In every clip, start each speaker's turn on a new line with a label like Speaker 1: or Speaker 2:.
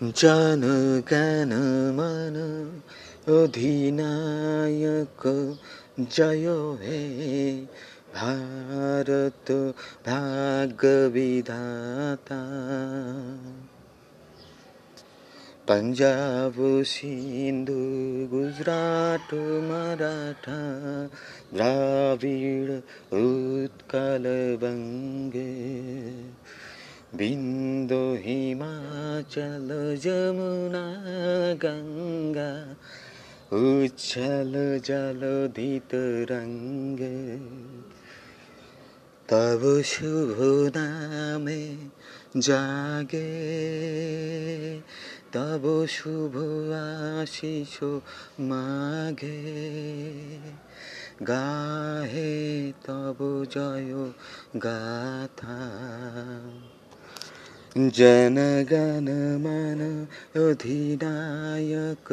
Speaker 1: জন গণ মন অধিনায়ক জয় হে ভারত ভাগ্য বিধাতা পঞ্জাব সিন্ধু গুজরাট মারাঠা দ্রাবিড় উৎকল বঙ্গে বিন্দু হিমাচল যমুনা গঙ্গা, উচ্ছল জলধিত রঙ্গে। তব শুভ নামে জাগে, তব শুভ আশিস মাঘে গাহে তব জয় গাথা। জনগণমন অধিনায়ক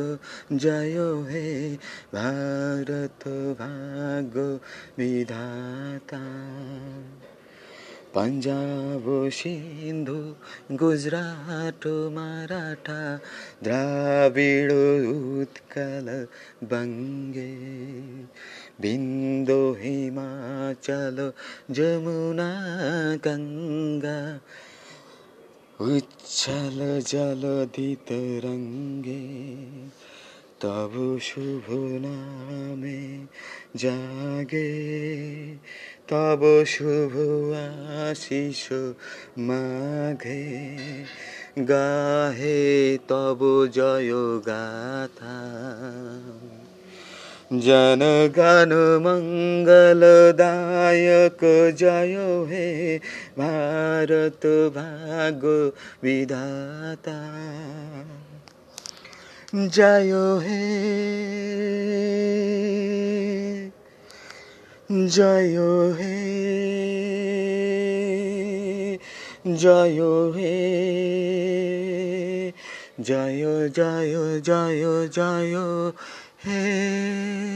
Speaker 1: জয় হে ভারত ভাগ্য বিধাতা পঞ্জাব সিন্ধু গুজরাট মারাঠা দ্রাবিড় উৎকল বঙ্গে বিন্দু হিমাচল যমুনা গঙ্গা উচ্ছল জলধিত রঙ্গে তব শুভ নামে জাগে। তব শুভ আশিস মাঘে গাহে তব জয় গাথা। জনগণ মঙ্গলদায়ক জয় হে ভারত ভাগ বিধাতা জয় হে জয় হে জয় হে জয় জয় জয় জয় হে